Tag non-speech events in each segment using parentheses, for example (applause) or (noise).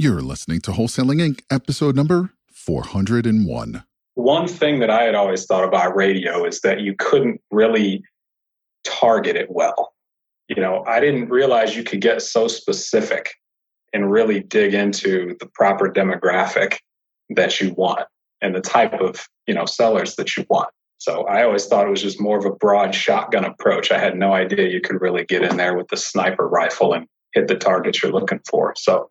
You're listening to Wholesaling Inc., episode number 401. One thing that I had always thought about radio is that you couldn't really target it well. You know, I didn't realize you could get so specific and really dig into the proper demographic that you want and the type of, you know, sellers that you want. So I always thought it was just more of a broad shotgun approach. I had no idea you could really get in there with the sniper rifle and hit the targets you're looking for. So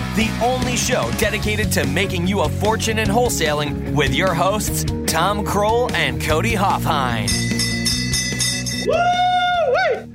the only show dedicated to making you a fortune in wholesaling with your hosts, Tom Krol and Cody Hofhine. Woo!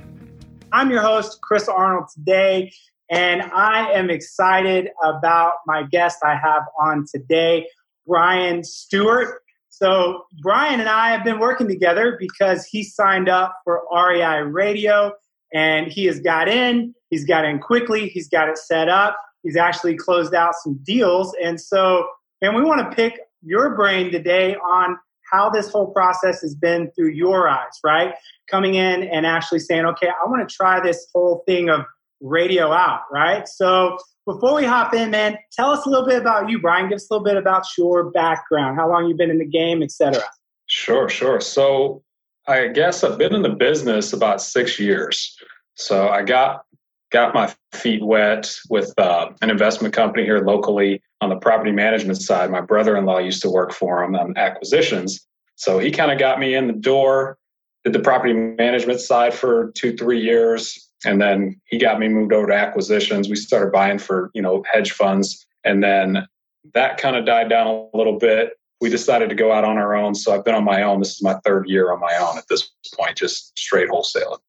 I'm your host, Chris Arnold, today, and I am excited about my guest I have on today, Brian Stewart. So, Brian and I have been working together because he signed up for REI Radio and he has got in, he's got in quickly, he's got it set up He's actually closed out some deals. And so, and we want to pick your brain today on how this whole process has been through your eyes, right? Coming in and actually saying, okay, I want to try this whole thing of radio out, right? So before we hop in, man, tell us a little bit about you, Brian. Give us a little bit about your background, how long you've been in the game, etc. Sure, sure. So I guess I've been in the business about six years. So I got got my feet wet with uh, an investment company here locally on the property management side. My brother in law used to work for him on acquisitions. So he kind of got me in the door, did the property management side for two, three years. And then he got me moved over to acquisitions. We started buying for, you know, hedge funds. And then that kind of died down a little bit. We decided to go out on our own. So I've been on my own. This is my third year on my own at this point, just straight wholesaling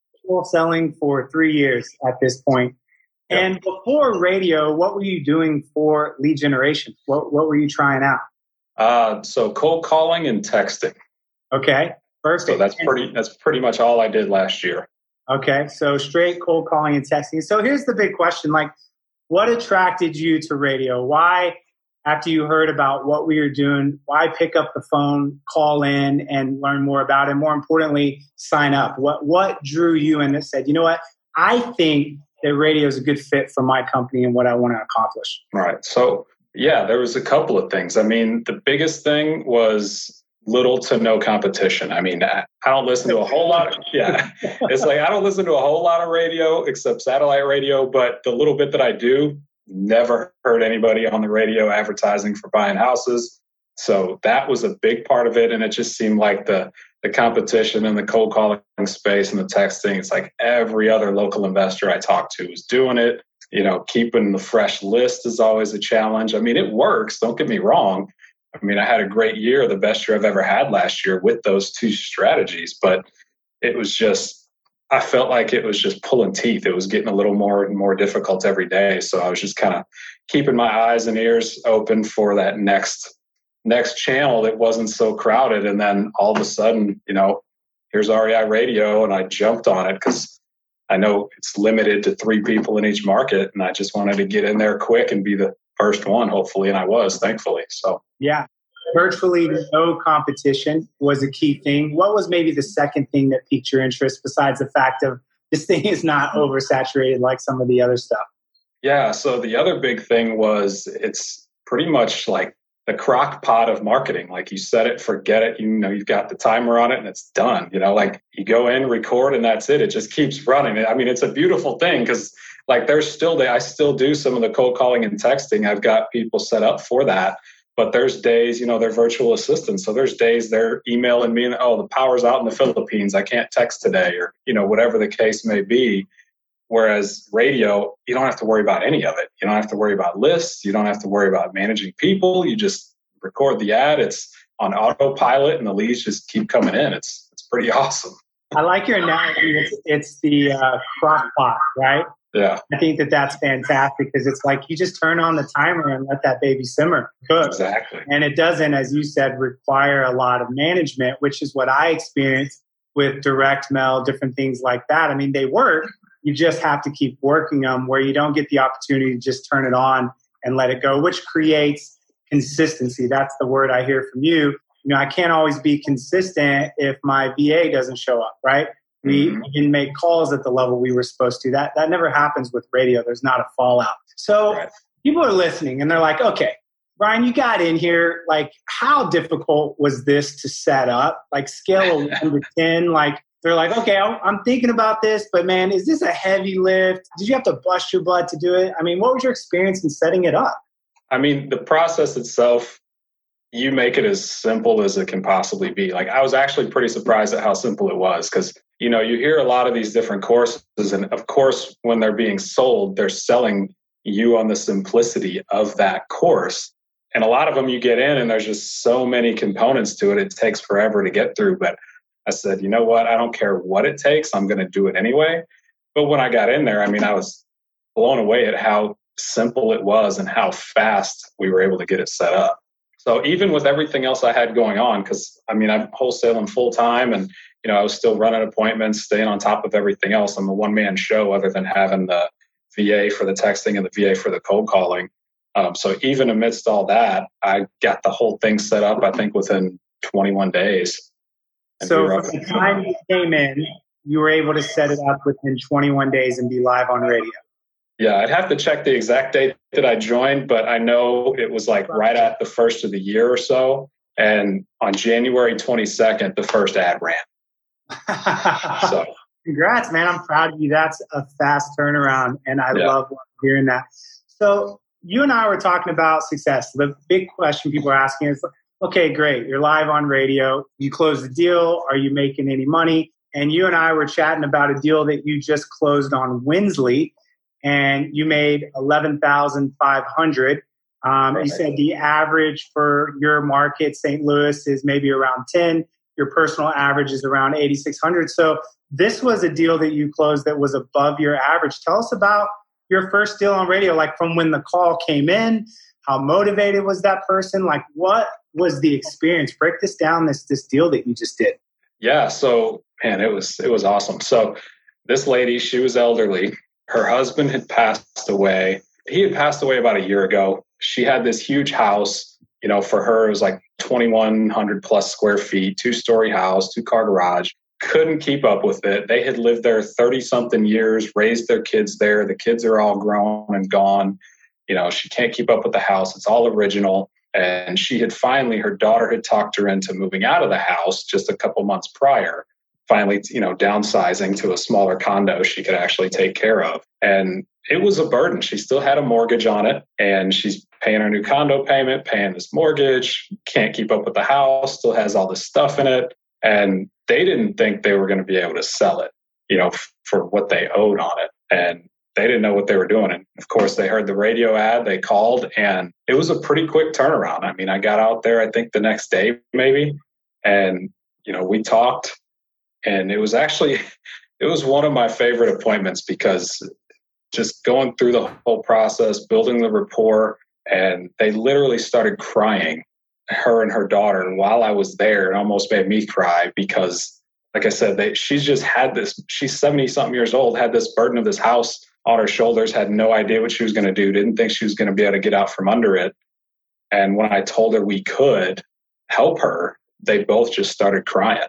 selling for three years at this point. And before radio, what were you doing for lead generation? What what were you trying out? Uh, so cold calling and texting. Okay, perfect. So that's pretty that's pretty much all I did last year. Okay, so straight cold calling and texting. So here's the big question: like, what attracted you to radio? Why after you heard about what we were doing, why pick up the phone, call in, and learn more about it? More importantly, sign up. What what drew you in that said, you know what? I think that radio is a good fit for my company and what I want to accomplish. Right. So yeah, there was a couple of things. I mean, the biggest thing was little to no competition. I mean, I don't listen to a whole lot of, (laughs) yeah, it's like I don't listen to a whole lot of radio except satellite radio, but the little bit that I do, never heard anybody on the radio advertising for buying houses. So that was a big part of it. And it just seemed like the, the competition in the cold calling space and the texting, it's like every other local investor I talked to was doing it. You know, keeping the fresh list is always a challenge. I mean, it works, don't get me wrong. I mean, I had a great year, the best year I've ever had last year with those two strategies, but it was just I felt like it was just pulling teeth. It was getting a little more and more difficult every day. So I was just kind of keeping my eyes and ears open for that next next channel that wasn't so crowded. And then all of a sudden, you know, here's REI Radio, and I jumped on it because I know it's limited to three people in each market, and I just wanted to get in there quick and be the first one, hopefully, and I was, thankfully. So yeah, virtually no competition was a key thing. What was maybe the second thing that piqued your interest besides the fact of this thing is not (laughs) oversaturated like some of the other stuff? Yeah, so the other big thing was it's pretty much like the crock pot of marketing. Like you set it, forget it. You know, you've got the timer on it and it's done. You know, like you go in, record, and that's it. It just keeps running. I mean, it's a beautiful thing because like there's still the, I still do some of the cold calling and texting. I've got people set up for that but there's days, you know, they're virtual assistants. So there's days they're emailing me and, oh, the power's out in the Philippines. I can't text today, or, you know, whatever the case may be. Whereas radio, you don't have to worry about any of it. You don't have to worry about lists. You don't have to worry about managing people. You just record the ad. It's on autopilot and the leads just keep coming in. It's, it's pretty (laughs) awesome. I like your analogy. It's, it's the uh, crock pot, right? Yeah. I think that that's fantastic because it's like you just turn on the timer and let that baby simmer, cook. Exactly. And it doesn't, as you said, require a lot of management, which is what I experienced with direct mail, different things like that. I mean, they work. You just have to keep working them where you don't get the opportunity to just turn it on and let it go, which creates consistency. That's the word I hear from you. You know, I can't always be consistent if my VA doesn't show up, right? We mm-hmm. didn't make calls at the level we were supposed to. That that never happens with radio. There's not a fallout. So right. people are listening and they're like, okay, Brian, you got in here. Like, how difficult was this to set up? Like, scale of (laughs) one to 10. Like, they're like, okay, I'm thinking about this, but man, is this a heavy lift? Did you have to bust your butt to do it? I mean, what was your experience in setting it up? I mean, the process itself, you make it as simple as it can possibly be. Like, I was actually pretty surprised at how simple it was because, you know, you hear a lot of these different courses, and of course, when they're being sold, they're selling you on the simplicity of that course. And a lot of them you get in and there's just so many components to it it takes forever to get through. But i said you know what? I don't care what it takes. I'm going to do it anyway. But when i got in there i mean i was blown away at how simple it was and how fast we were able to get it set up so even with everything else i had going on because i mean i'm wholesaling full time and you know i was still running appointments staying on top of everything else i'm a one man show other than having the va for the texting and the va for the cold calling um, so even amidst all that, I got the whole thing set up. I think within 21 days. So from the time you came in, you were able to set it up within 21 days and be live on radio. Yeah, I'd have to check the exact date that I joined, but I know it was like right at the first of the year or so. And on January 22nd, the first ad ran. (laughs) so congrats, man. I'm proud of you. That's a fast turnaround. And I yeah. love hearing that. So you and I were talking about success. The big question people are asking is, okay, great, you're live on radio. You close the deal. Are you making any money? And you and I were chatting about a deal that you just closed on Winsley, and you made eleven thousand five hundred. Um, right. You said the average for your market, St. Louis, is maybe around ten. Your personal average is around eighty six hundred. So this was a deal that you closed that was above your average. Tell us about your first deal on radio, like from when the call came in, how motivated was that person? Like what was the experience? Break this down, this this deal that you just did. Yeah, so man, it was it was awesome. So this lady, she was elderly. Her husband had passed away. He had passed away about a year ago. She had this huge house. You know, for her, it was like 2,100 plus square feet, two story house, two car garage couldn't keep up with it. They had lived there 30 something years, raised their kids there. The kids are all grown and gone. You know, she can't keep up with the house. It's all original. And she had finally, her daughter had talked her into moving out of the house just a couple months prior, finally, you know, downsizing to a smaller condo she could actually take care of. And it was a burden. She still had a mortgage on it and she's paying her new condo payment, paying this mortgage, can't keep up with the house, still has all this stuff in it. And they didn't think they were going to be able to sell it, you know, f- for what they owed on it. And they didn't know what they were doing. And of course, they heard the radio ad, they called, and it was a pretty quick turnaround. I mean, I got out there, I think the next day, maybe, and, you know, we talked, and it was actually, (laughs) it was one of my favorite appointments because just going through the whole process, building the rapport, and they literally started crying her and her daughter. And while I was there, it almost made me cry because, like I said, they, she's just had this, she's 70 something years old, had this burden of this house on her shoulders, had no idea what she was going to do, didn't think she was going to be able to get out from under it. And when I told her we could help her, they both just started crying.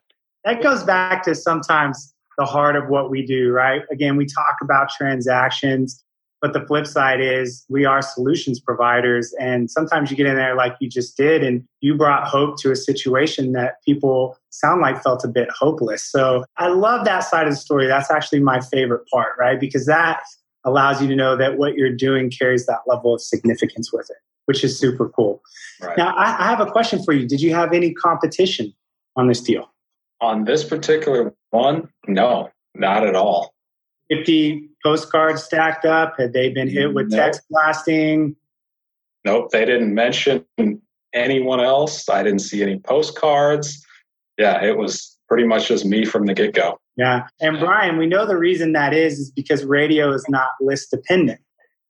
That goes back to sometimes the heart of what we do, right? Again, we talk about transactions but the flip side is we are solutions providers. And sometimes you get in there like you just did, and you brought hope to a situation that people sound like felt a bit hopeless. So I love that side of the story. That's actually my favorite part, right? Because that allows you to know that what you're doing carries that level of significance with it, which is super cool. Right. Now, I, I have a question for you. Did you have any competition on this deal? On this particular one, no, not at all. 50 postcards stacked up? Had they been hit with nope. text blasting? Nope, they didn't mention anyone else. I didn't see any postcards. Yeah, it was pretty much just me from the get go. Yeah. And Brian, we know the reason that is is because radio is not list dependent.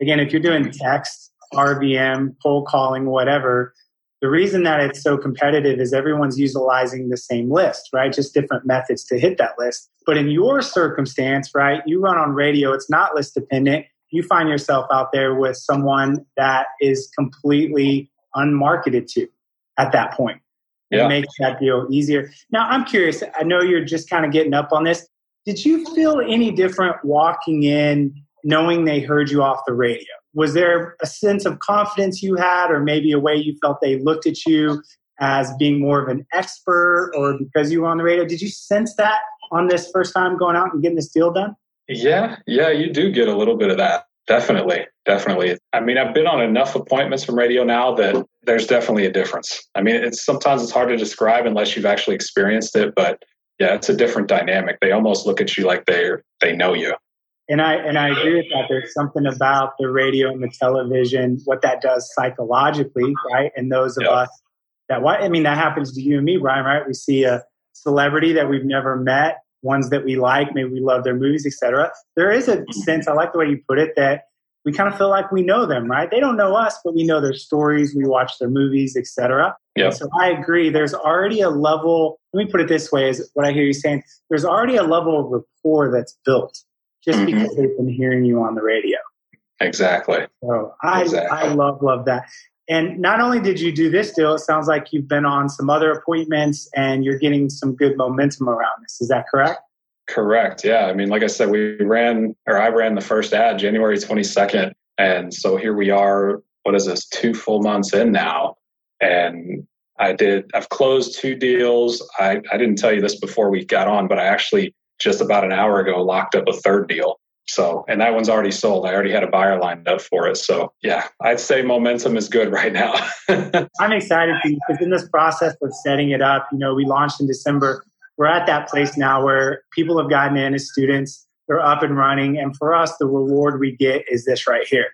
Again, if you're doing text, RVM, cold calling, whatever, the reason that it's so competitive is everyone's utilizing the same list, right? Just different methods to hit that list. But in your circumstance, right, you run on radio, it's not list dependent. You find yourself out there with someone that is completely unmarketed to at that point. It makes that deal easier. Now, I'm curious. I know you're just kind of getting up on this. Did you feel any different walking in knowing they heard you off the radio? Was there a sense of confidence you had, or maybe a way you felt they looked at you as being more of an expert, or because you were on the radio? Did you sense that on this first time going out and getting this deal done? Yeah, yeah, you do get a little bit of that. Definitely, definitely. I mean, I've been on enough appointments from radio now that there's definitely a difference. I mean, it's sometimes it's hard to describe unless you've actually experienced it, but yeah, it's a different dynamic. They almost look at you like they they know you. And I and I agree with that. There's something about the radio and the television, what that does psychologically, right? And those of yep. us that what I mean, that happens to you and me, Brian, right? We see a celebrity that we've never met ones that we like, maybe we love their movies, etc. There is a sense, I like the way you put it, that we kind of feel like we know them, right? They don't know us, but we know their stories, we watch their movies, etc. Yep. So I agree. There's already a level. Let me put it this way: is what I hear you saying. There's already a level of rapport that's built just mm-hmm. because they've been hearing you on the radio. Exactly. So I exactly. I love love that. And not only did you do this deal, it sounds like you've been on some other appointments and you're getting some good momentum around this. Is that correct? Correct. Yeah. I mean, like I said, we ran, or I ran the first ad January 22nd. And so here we are. What is this? Two full months in now. And I did, I've closed two deals. I, I didn't tell you this before we got on, but I actually just about an hour ago locked up a third deal. So, and that one's already sold. I already had a buyer lined up for it. So, yeah, I'd say momentum is good right now. (laughs) I'm excited because in this process of setting it up, you know, we launched in December. We're at that place now where people have gotten in as students, they're up and running. And for us, the reward we get is this right here.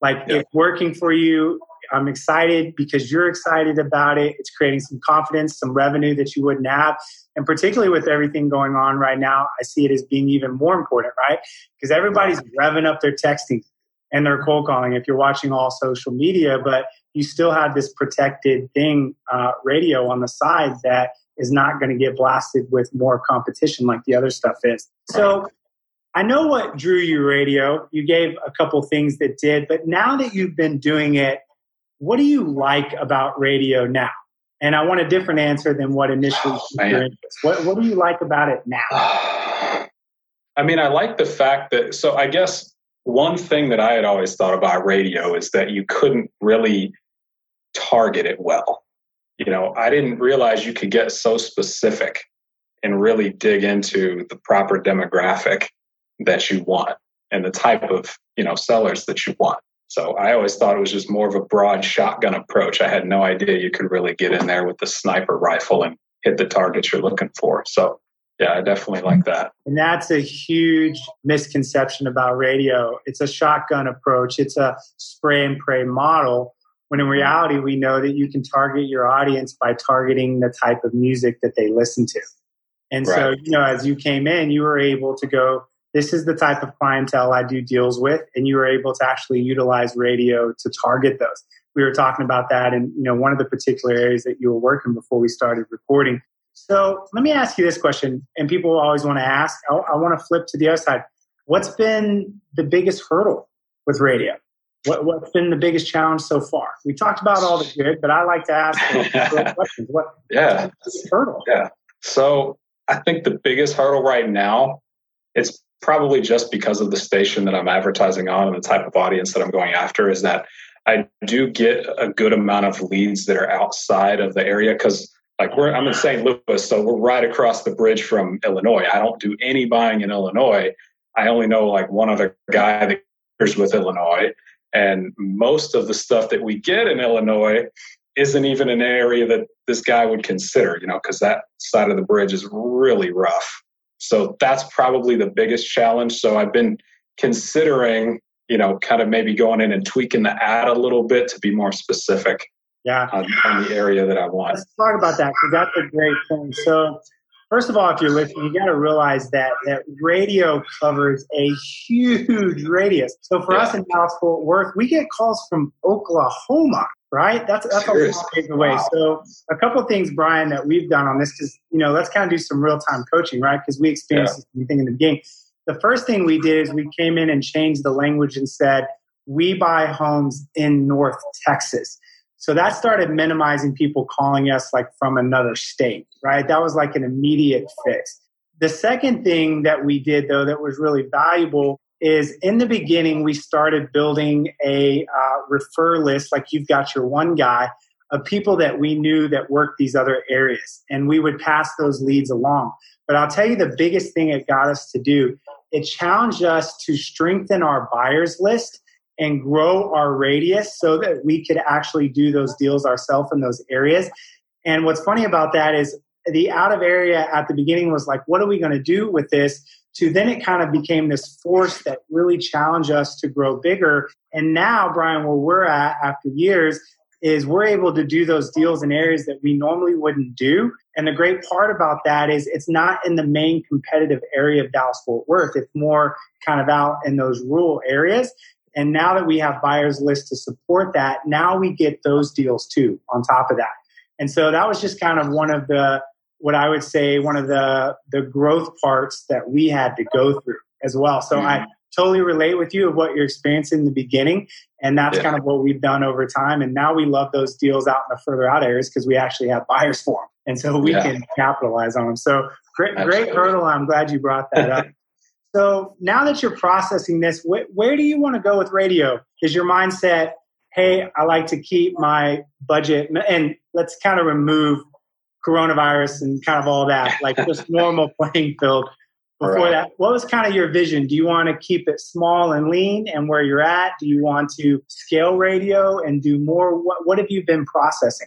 Like, yeah. it's working for you. I'm excited because you're excited about it. It's creating some confidence, some revenue that you wouldn't have. And particularly with everything going on right now, I see it as being even more important, right? Because everybody's revving up their texting and their cold calling if you're watching all social media, but you still have this protected thing, uh, radio on the side that is not going to get blasted with more competition like the other stuff is. So I know what drew you radio. You gave a couple things that did, but now that you've been doing it, what do you like about radio now? And I want a different answer than what initially oh, What, what do you like about it now? (sighs) I mean, I like the fact that, so I guess one thing that I had always thought about radio is that you couldn't really target it well. You know, I didn't realize you could get so specific and really dig into the proper demographic that you want and the type of, you know, sellers that you want. So I always thought it was just more of a broad shotgun approach. I had no idea you could really get in there with the sniper rifle and hit the targets you're looking for. So yeah, I definitely like that. And that's a huge misconception about radio. It's a shotgun approach. It's a spray and pray model. When in reality, we know that you can target your audience by targeting the type of music that they listen to. And right. so, you know, as you came in, you were able to go this is the type of clientele I do deals with, and you were able to actually utilize radio to target those. We were talking about that in you know one of the particular areas that you were working before we started recording. So let me ask you this question, and people always want to ask. I, I want to flip to the other side. What's been the biggest hurdle with radio? What, has been the biggest challenge so far? We talked about all the good, but I like to ask (laughs) questions. What? Yeah, hurdle. Yeah. So I think the biggest hurdle right now, it's probably just because of the station that I'm advertising on and the type of audience that I'm going after is that I do get a good amount of leads that are outside of the area because like we're I'm in St. Louis, so we're right across the bridge from Illinois. I don't do any buying in Illinois. I only know like one other guy that is with Illinois. And most of the stuff that we get in Illinois isn't even an area that this guy would consider, you know, because that side of the bridge is really rough. So that's probably the biggest challenge. So I've been considering, you know, kind of maybe going in and tweaking the ad a little bit to be more specific. Yeah. On, on the area that I want. Let's talk about that because that's a great thing. So First of all, if you're listening, you got to realize that that radio covers a huge radius. So for yeah. us in Dallas Fort Worth, we get calls from Oklahoma, right? That's that's a long ways away. Wow. So a couple of things, Brian, that we've done on this, because you know, let's kind of do some real time coaching, right? Because we experienced yeah. this thing in the beginning. The first thing we did is we came in and changed the language and said, we buy homes in North Texas. So that started minimizing people calling us like from another state, right? That was like an immediate fix. The second thing that we did though that was really valuable is in the beginning we started building a uh, refer list like you've got your one guy of people that we knew that worked these other areas and we would pass those leads along but i'll tell you the biggest thing it got us to do it challenged us to strengthen our buyers list and grow our radius so that we could actually do those deals ourselves in those areas. And what's funny about that is the out of area at the beginning was like, what are we going to do with this? To then it kind of became this force that really challenged us to grow bigger. And now, Brian, where we're at after years is we're able to do those deals in areas that we normally wouldn't do. And the great part about that is it's not in the main competitive area of Dallas Fort Worth. It's more kind of out in those rural areas. And now that we have buyers list to support that, now we get those deals too on top of that. And so that was just kind of one of the what I would say one of the the growth parts that we had to go through as well. So mm-hmm. I totally relate with you of what you're experiencing in the beginning and that's yeah. kind of what we've done over time and now we love those deals out in the further out areas because we actually have buyers for them and so we yeah. can capitalize on them so great great hurdle i'm glad you brought that up (laughs) So now that you're processing this, wh- where do you want to go with radio? Is your mindset, hey, I like to keep my budget, and let's kind of remove coronavirus and kind of all that, like (laughs) just normal playing field. Before right. that, what was kind of your vision? Do you want to keep it small and lean and where you're at? Do you want to scale radio and do more? What, what have you been processing?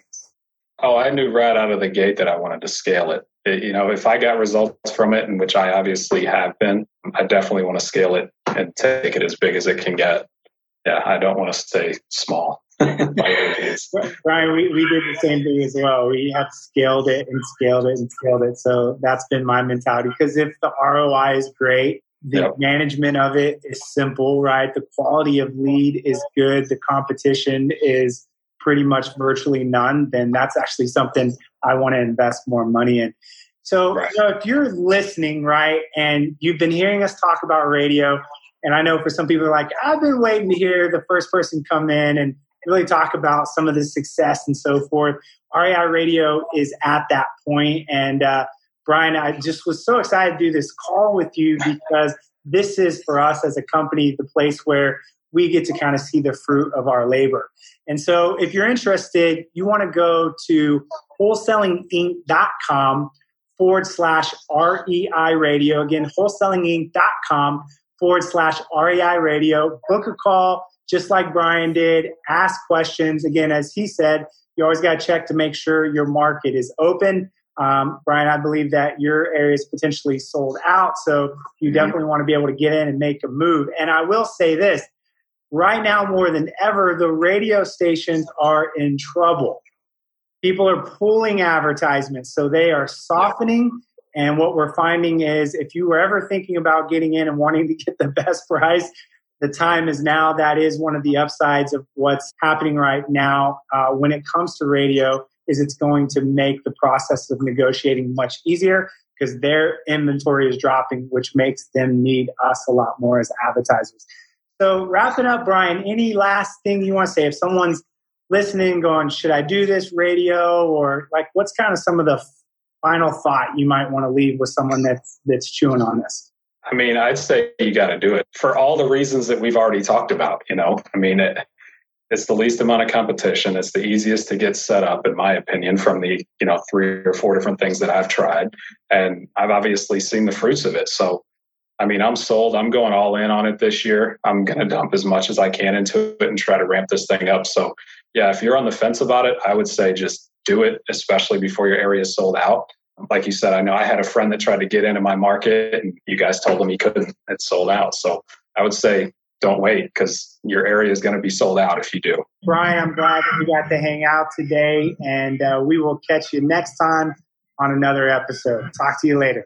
Oh, I knew right out of the gate that I wanted to scale it. it. You know, if I got results from it, and which I obviously have been, I definitely want to scale it and take it as big as it can get. Yeah, I don't want to stay small. Brian, we, we did the same thing as well. We have scaled it and scaled it and scaled it. So that's been my mentality. Because if the ROI is great, the yep. management of it is simple, right? The quality of lead is good. The competition is pretty much virtually none. Then that's actually something I want to invest more money in. So, right. know, if you're listening, right, and you've been hearing us talk about radio, and I know for some people, like, I've been waiting to hear the first person come in and really talk about some of the success and so forth. REI Radio is at that point, and uh, Brian, I just was so excited to do this call with you because this is for us as a company the place where we get to kind of see the fruit of our labor. And so if you're interested, you want to go to wholesalinginc.com forward slash REI radio. Again, wholesalinginc.com forward slash REI radio. Book a call just like Brian did. Ask questions. Again, as he said, you always got to check to make sure your market is open. Um, Brian, I believe that your area is potentially sold out. So you mm-hmm. definitely want to be able to get in and make a move. And I will say this right now, more than ever, the radio stations are in trouble people are pulling advertisements so they are softening and what we're finding is if you were ever thinking about getting in and wanting to get the best price the time is now that is one of the upsides of what's happening right now uh, when it comes to radio is it's going to make the process of negotiating much easier because their inventory is dropping which makes them need us a lot more as advertisers. So wrapping up brian. Any last thing you want to say? If someone's listening going should i do this radio? Or like what's kind of some of the final thought you might want to leave with someone that's that's chewing on this i mean i'd say you got to do it for all the reasons that we've already talked about you know i mean it, it's the least amount of competition it's the easiest to get set up in my opinion from the you know three or four different things that i've tried and i've obviously seen the fruits of it so I mean, I'm sold. I'm going all in on it this year. I'm going to dump as much as I can into it and try to ramp this thing up. So yeah, if you're on the fence about it, I would say just do it, especially before your area is sold out. Like you said, I know I had a friend that tried to get into my market and you guys told him he couldn't. It's sold out. So I would say don't wait because your area is going to be sold out if you do. Brian, I'm glad that we got to hang out today and uh, we will catch you next time on another episode. Talk to you later.